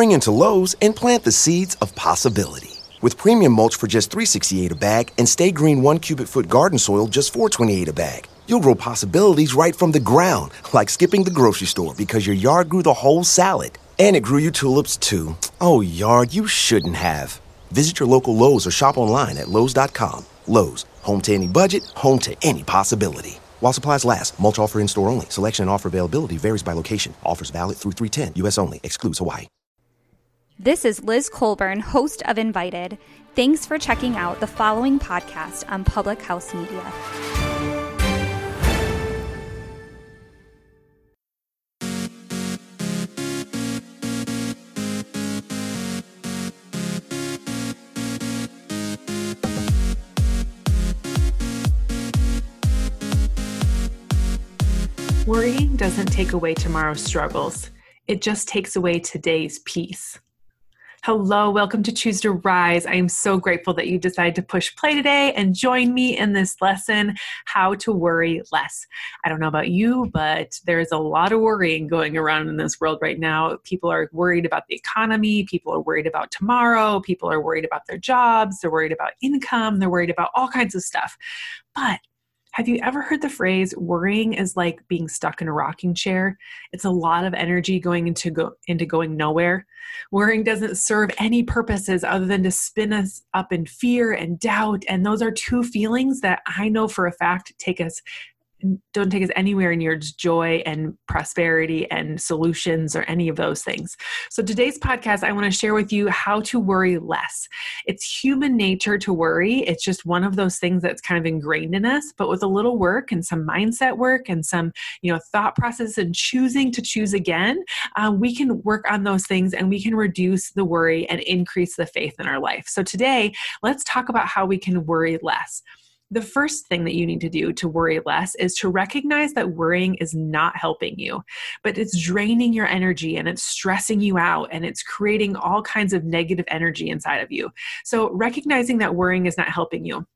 Spring into Lowe's and plant the seeds of possibility. With premium mulch for just $3.68 a bag and Sta-Green 1 cubic foot garden soil just $4.28 a bag, you'll grow possibilities right from the ground, like skipping the grocery store because your yard grew the whole salad. And it grew you tulips too. Oh, yard, you shouldn't have. Visit your local Lowe's or shop online at Lowe's.com. Lowe's, home to any budget, home to any possibility. While supplies last, mulch offer in store only. Selection and offer availability varies by location. Offers valid through 310, U.S. only, excludes Hawaii. This is Liz Colburn, host of Invited. Thanks for checking out the following podcast on Public House Media. Worrying doesn't take away tomorrow's struggles, it just takes away today's peace. Hello, welcome to Choose to Rise. I am so grateful that you decided to push play today and join me in this lesson, How to Worry Less. I don't know about you, but there's a lot of worrying going around in this world right now. People are worried about the economy, people are worried about tomorrow, people are worried about their jobs, they're worried about income, they're worried about all kinds of stuff. But have you ever heard the phrase worrying is like being stuck in a rocking chair? It's a lot of energy going into go into going nowhere. Worrying doesn't serve any purposes other than to spin us up in fear and doubt and those are two feelings that I know for a fact take us don't take us anywhere near joy and prosperity and solutions or any of those things. So, today's podcast, I want to share with you how to worry less. It's human nature to worry. It's just one of those things that's kind of ingrained in us. But with a little work and some mindset work and some, you know, thought process and choosing to choose again, um, we can work on those things and we can reduce the worry and increase the faith in our life. So, today, let's talk about how we can worry less the first thing that you need to do to worry less is to recognize that worrying is not helping you, but it's draining your energy and it's stressing you out and it's creating all kinds of negative energy inside of you. So, recognizing that worrying is not helping you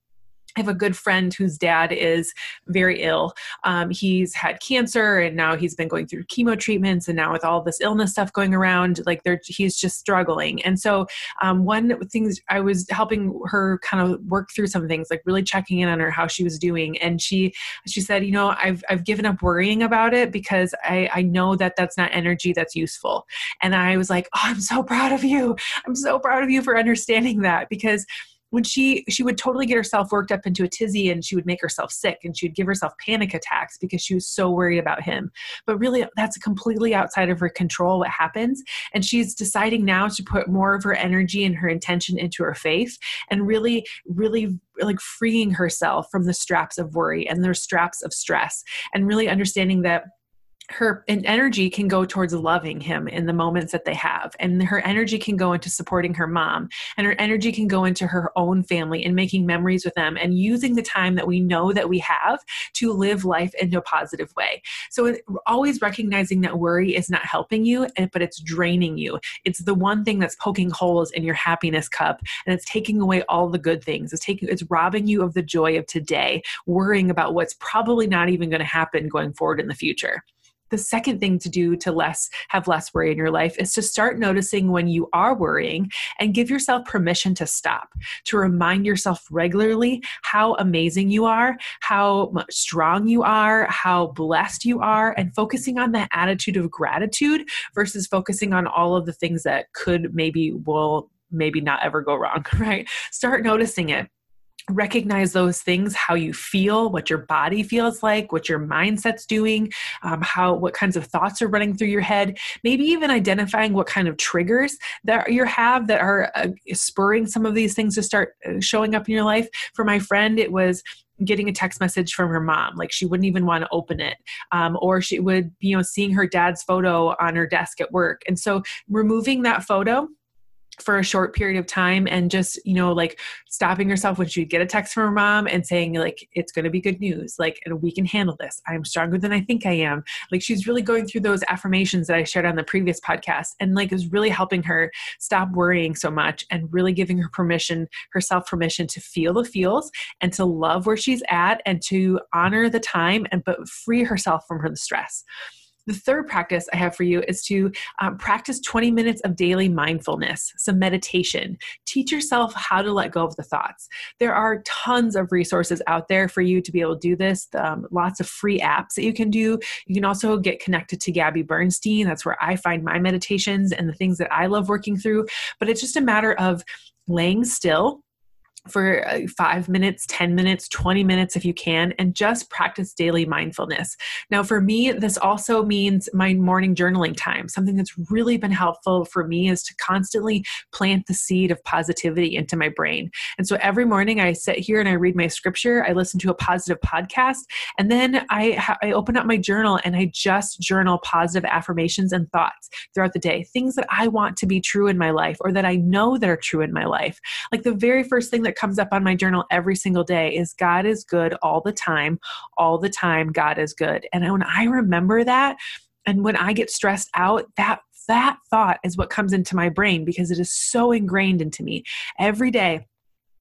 I have a good friend whose dad is very ill. Um, he's had cancer and now he's been going through chemo treatments. And now, with all this illness stuff going around, like he's just struggling. And so, um, one things I was helping her kind of work through some things, like really checking in on her how she was doing. And she she said, you know, I've I've given up worrying about it because I I know that that's not energy that's useful. And I was like, oh, I'm so proud of you. I'm so proud of you for understanding that because when she she would totally get herself worked up into a tizzy and she would make herself sick and she would give herself panic attacks because she was so worried about him. But really that's completely outside of her control what happens. And she's deciding now to put more of her energy and her intention into her faith and really really like freeing herself from the straps of worry and their straps of stress and really understanding that her energy can go towards loving him in the moments that they have and her energy can go into supporting her mom and her energy can go into her own family and making memories with them and using the time that we know that we have to live life in a positive way. So always recognizing that worry is not helping you eh, but it's draining you. It's the one thing that's poking holes in your happiness cup and it's taking away all the good things. It's taking it's robbing you of the joy of today worrying about what's probably not even going to happen going forward in the future the second thing to do to less have less worry in your life is to start noticing when you are worrying and give yourself permission to stop to remind yourself regularly how amazing you are how strong you are how blessed you are and focusing on that attitude of gratitude versus focusing on all of the things that could maybe will maybe not ever go wrong right? Start noticing it recognize those things how you feel what your body feels like what your mindset's doing um, how what kinds of thoughts are running through your head maybe even identifying what kind of triggers that you have that are uh, spurring some of these things to start uh, showing up in your life. For my friend it was getting a text message from her mom like she wouldn't even want to open it um, or she would you know seeing her dad's photo on her desk at work. And so removing that photo for a short period of time and just you know like stopping herself when she'd get a text from her mom and saying like it's going to be good news. Like and we can handle this. I'm stronger than i think i am. Like she's really going through those affirmations that i shared on the previous podcast and like is really helping her stop worrying so much and really giving her permission herself permission to feel the feels and to love where she's at and to honor the time and but free herself from her the stress The third practice I have for you is to um, practice 20 minutes of daily mindfulness, some meditation. Teach yourself how to let go of the thoughts. There are tons of resources out there for you to be able to do this, um, lots of free apps that you can do. You can also get connected to Gabby Bernstein. That's where I find my meditations and the things that I love working through. But it's just a matter of laying still for uh, five minutes, 10 minutes, 20 minutes if you can, and just practice daily mindfulness. Now, for me, this also means my morning journaling time. Something that's really been helpful for me is to constantly plant the seed of positivity into my brain. And so every morning I sit here and I read my scripture, I listen to a positive podcast, and then I, ha- I open up my journal and I just journal positive affirmations and thoughts throughout the day, things that I want to be true in my life or that I know that are true in my life. Like the very first thing that that comes up on my journal every single day is God is good all the time. All the time, God is good. And when I remember that, and when I get stressed out, that that thought is what comes into my brain because it is so ingrained into me every day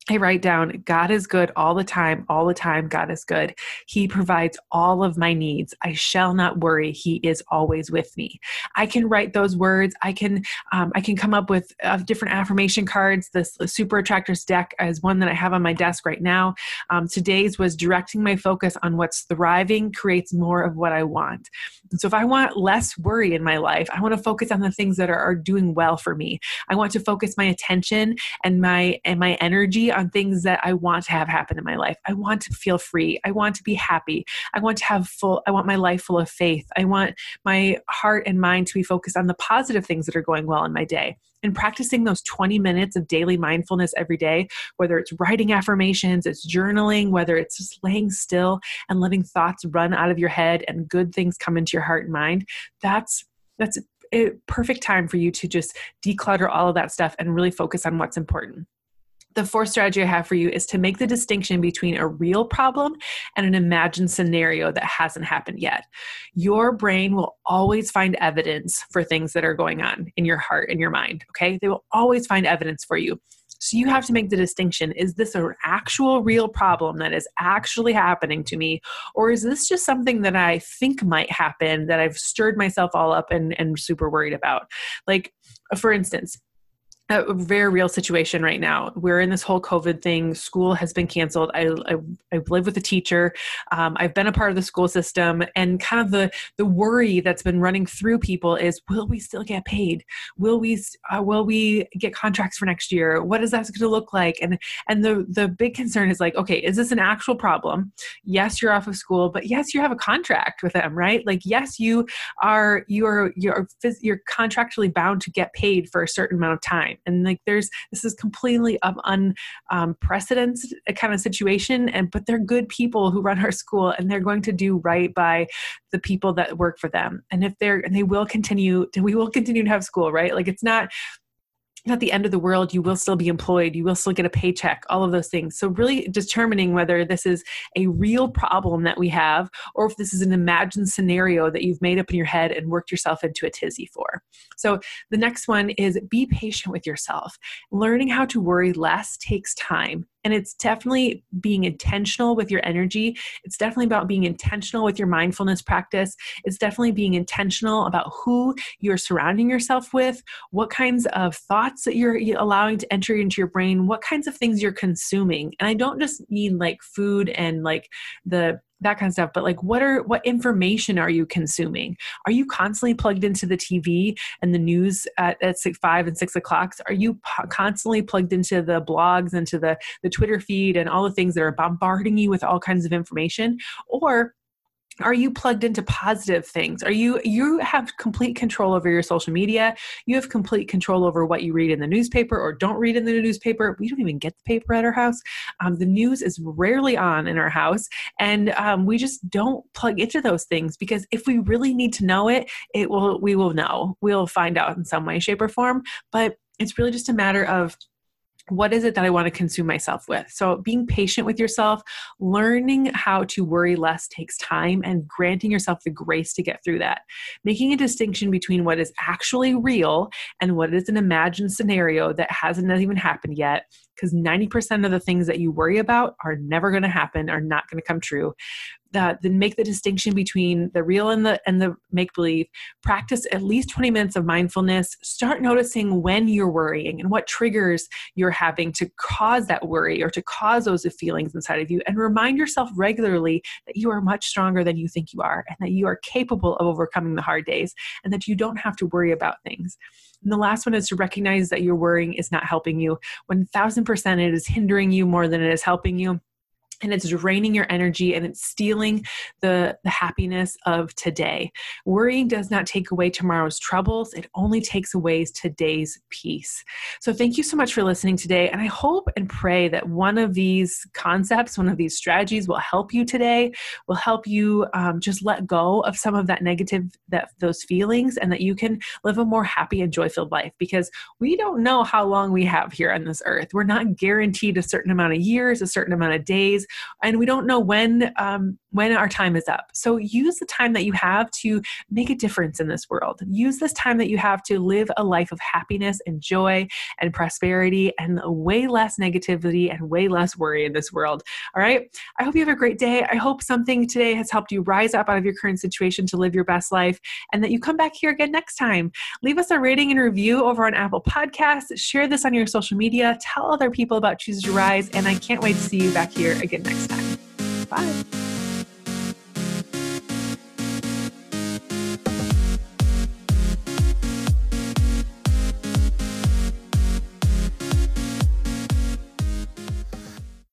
I write down, God is good all the time, all the time, God is good. He provides all of my needs. I shall not worry. He is always with me. I can write those words. I can, um, I can come up with uh, different affirmation cards. This Super Attractors deck is one that I have on my desk right now. Um, today's was directing my focus on what's thriving creates more of what I want. So if I want less worry in my life, I want to focus on the things that are, are doing well for me. I want to focus my attention and my, and my energy on things that I want to have happen in my life. I want to feel free. I want to be happy. I want to have full, I want my life full of faith. I want my heart and mind to be focused on the positive things that are going well in my day. And practicing those 20 minutes of daily mindfulness every day, whether it's writing affirmations, it's journaling, whether it's just laying still and letting thoughts run out of your head and good things come into your heart and mind, that's that's a perfect time for you to just declutter all of that stuff and really focus on what's important the fourth strategy I have for you is to make the distinction between a real problem and an imagined scenario that hasn't happened yet. Your brain will always find evidence for things that are going on in your heart and your mind, okay? They will always find evidence for you. So you have to make the distinction is this an actual real problem that is actually happening to me? Or is this just something that I think might happen that I've stirred myself all up and, and super worried about? Like, for instance, a very real situation right now. We're in this whole COVID thing. School has been canceled. I, I, I live with a teacher. Um, I've been a part of the school system, and kind of the the worry that's been running through people is: Will we still get paid? Will we uh, will we get contracts for next year? What is that going to look like? And and the the big concern is like, okay, is this an actual problem? Yes, you're off of school, but yes, you have a contract with them, right? Like, yes, you are you are you're you're contractually bound to get paid for a certain amount of time time and like there's this is completely un, unprecedented um, kind of situation and but they're good people who run our school and they're going to do right by the people that work for them. And if they're and they will continue we will continue to have school right? Like it's not at the end of the world, you will still be employed, you will still get a paycheck, all of those things. So, really determining whether this is a real problem that we have or if this is an imagined scenario that you've made up in your head and worked yourself into a tizzy for. So, the next one is be patient with yourself. Learning how to worry less takes time. And it's definitely being intentional with your energy. It's definitely about being intentional with your mindfulness practice. It's definitely being intentional about who you're surrounding yourself with, what kinds of thoughts that you're allowing to enter into your brain, what kinds of things you're consuming. And I don't just mean like food and like the that kind of stuff but like what are what information are you consuming? Are you constantly plugged into the tv and the news at, at six, five and six o'clock? Are you po- constantly plugged into the blogs into the the twitter feed and all the things that are bombarding you with all kinds of information? Or are you plugged into positive things? Are you you have complete control over your social media. You have complete control over what you read in the newspaper or don't read in the newspaper. We don't even get the paper at our house. Um, the news is rarely on in our house. And um, we just don't plug into those things because if we really need to know it it will we will know. We'll find out in some way shape or form. But it's really just a matter of what is it that I want to consume myself with? So, being patient with yourself, learning how to worry less takes time, and granting yourself the grace to get through that. Making a distinction between what is actually real and what is an imagined scenario that hasn't even happened yet, because 90% of the things that you worry about are never going to happen, are not going to come true uh, then make the distinction between the real and the and the make believe practice at least 20 minutes of mindfulness. Start noticing when you're worrying and what triggers you're having to cause that worry or to cause those feelings inside of you. And remind yourself regularly that you are much stronger than you think you are and that you are capable of overcoming the hard days and that you don't have to worry about things. And the last one is to recognize that your worrying is not helping you. 1000% it is hindering you more than it is helping you and it's draining your energy and it's stealing the, the happiness of today. Worrying does not take away tomorrow's troubles, it only takes away today's peace. So, thank you so much for listening today. And I hope and pray that one of these concepts, one of these strategies will help you today, will help you um, just let go of some of that negative, that those feelings, and that you can live a more happy and joy filled life because we don't know how long we have here on this earth. We're not guaranteed a certain amount of years, a certain amount of days and we don't know when um, when our time is up. So use the time that you have to make a difference in this world. Use this time that you have to live a life of happiness and joy and prosperity and way less negativity and way less worry in this world. All right. I hope you have a great day. I hope something today has helped you rise up out of your current situation to live your best life and that you come back here again next time. Leave us a rating and review over on Apple Podcasts. Share this on your social media. Tell other people about Choose to Rise. And I can't wait to see you back here again next time. Bye.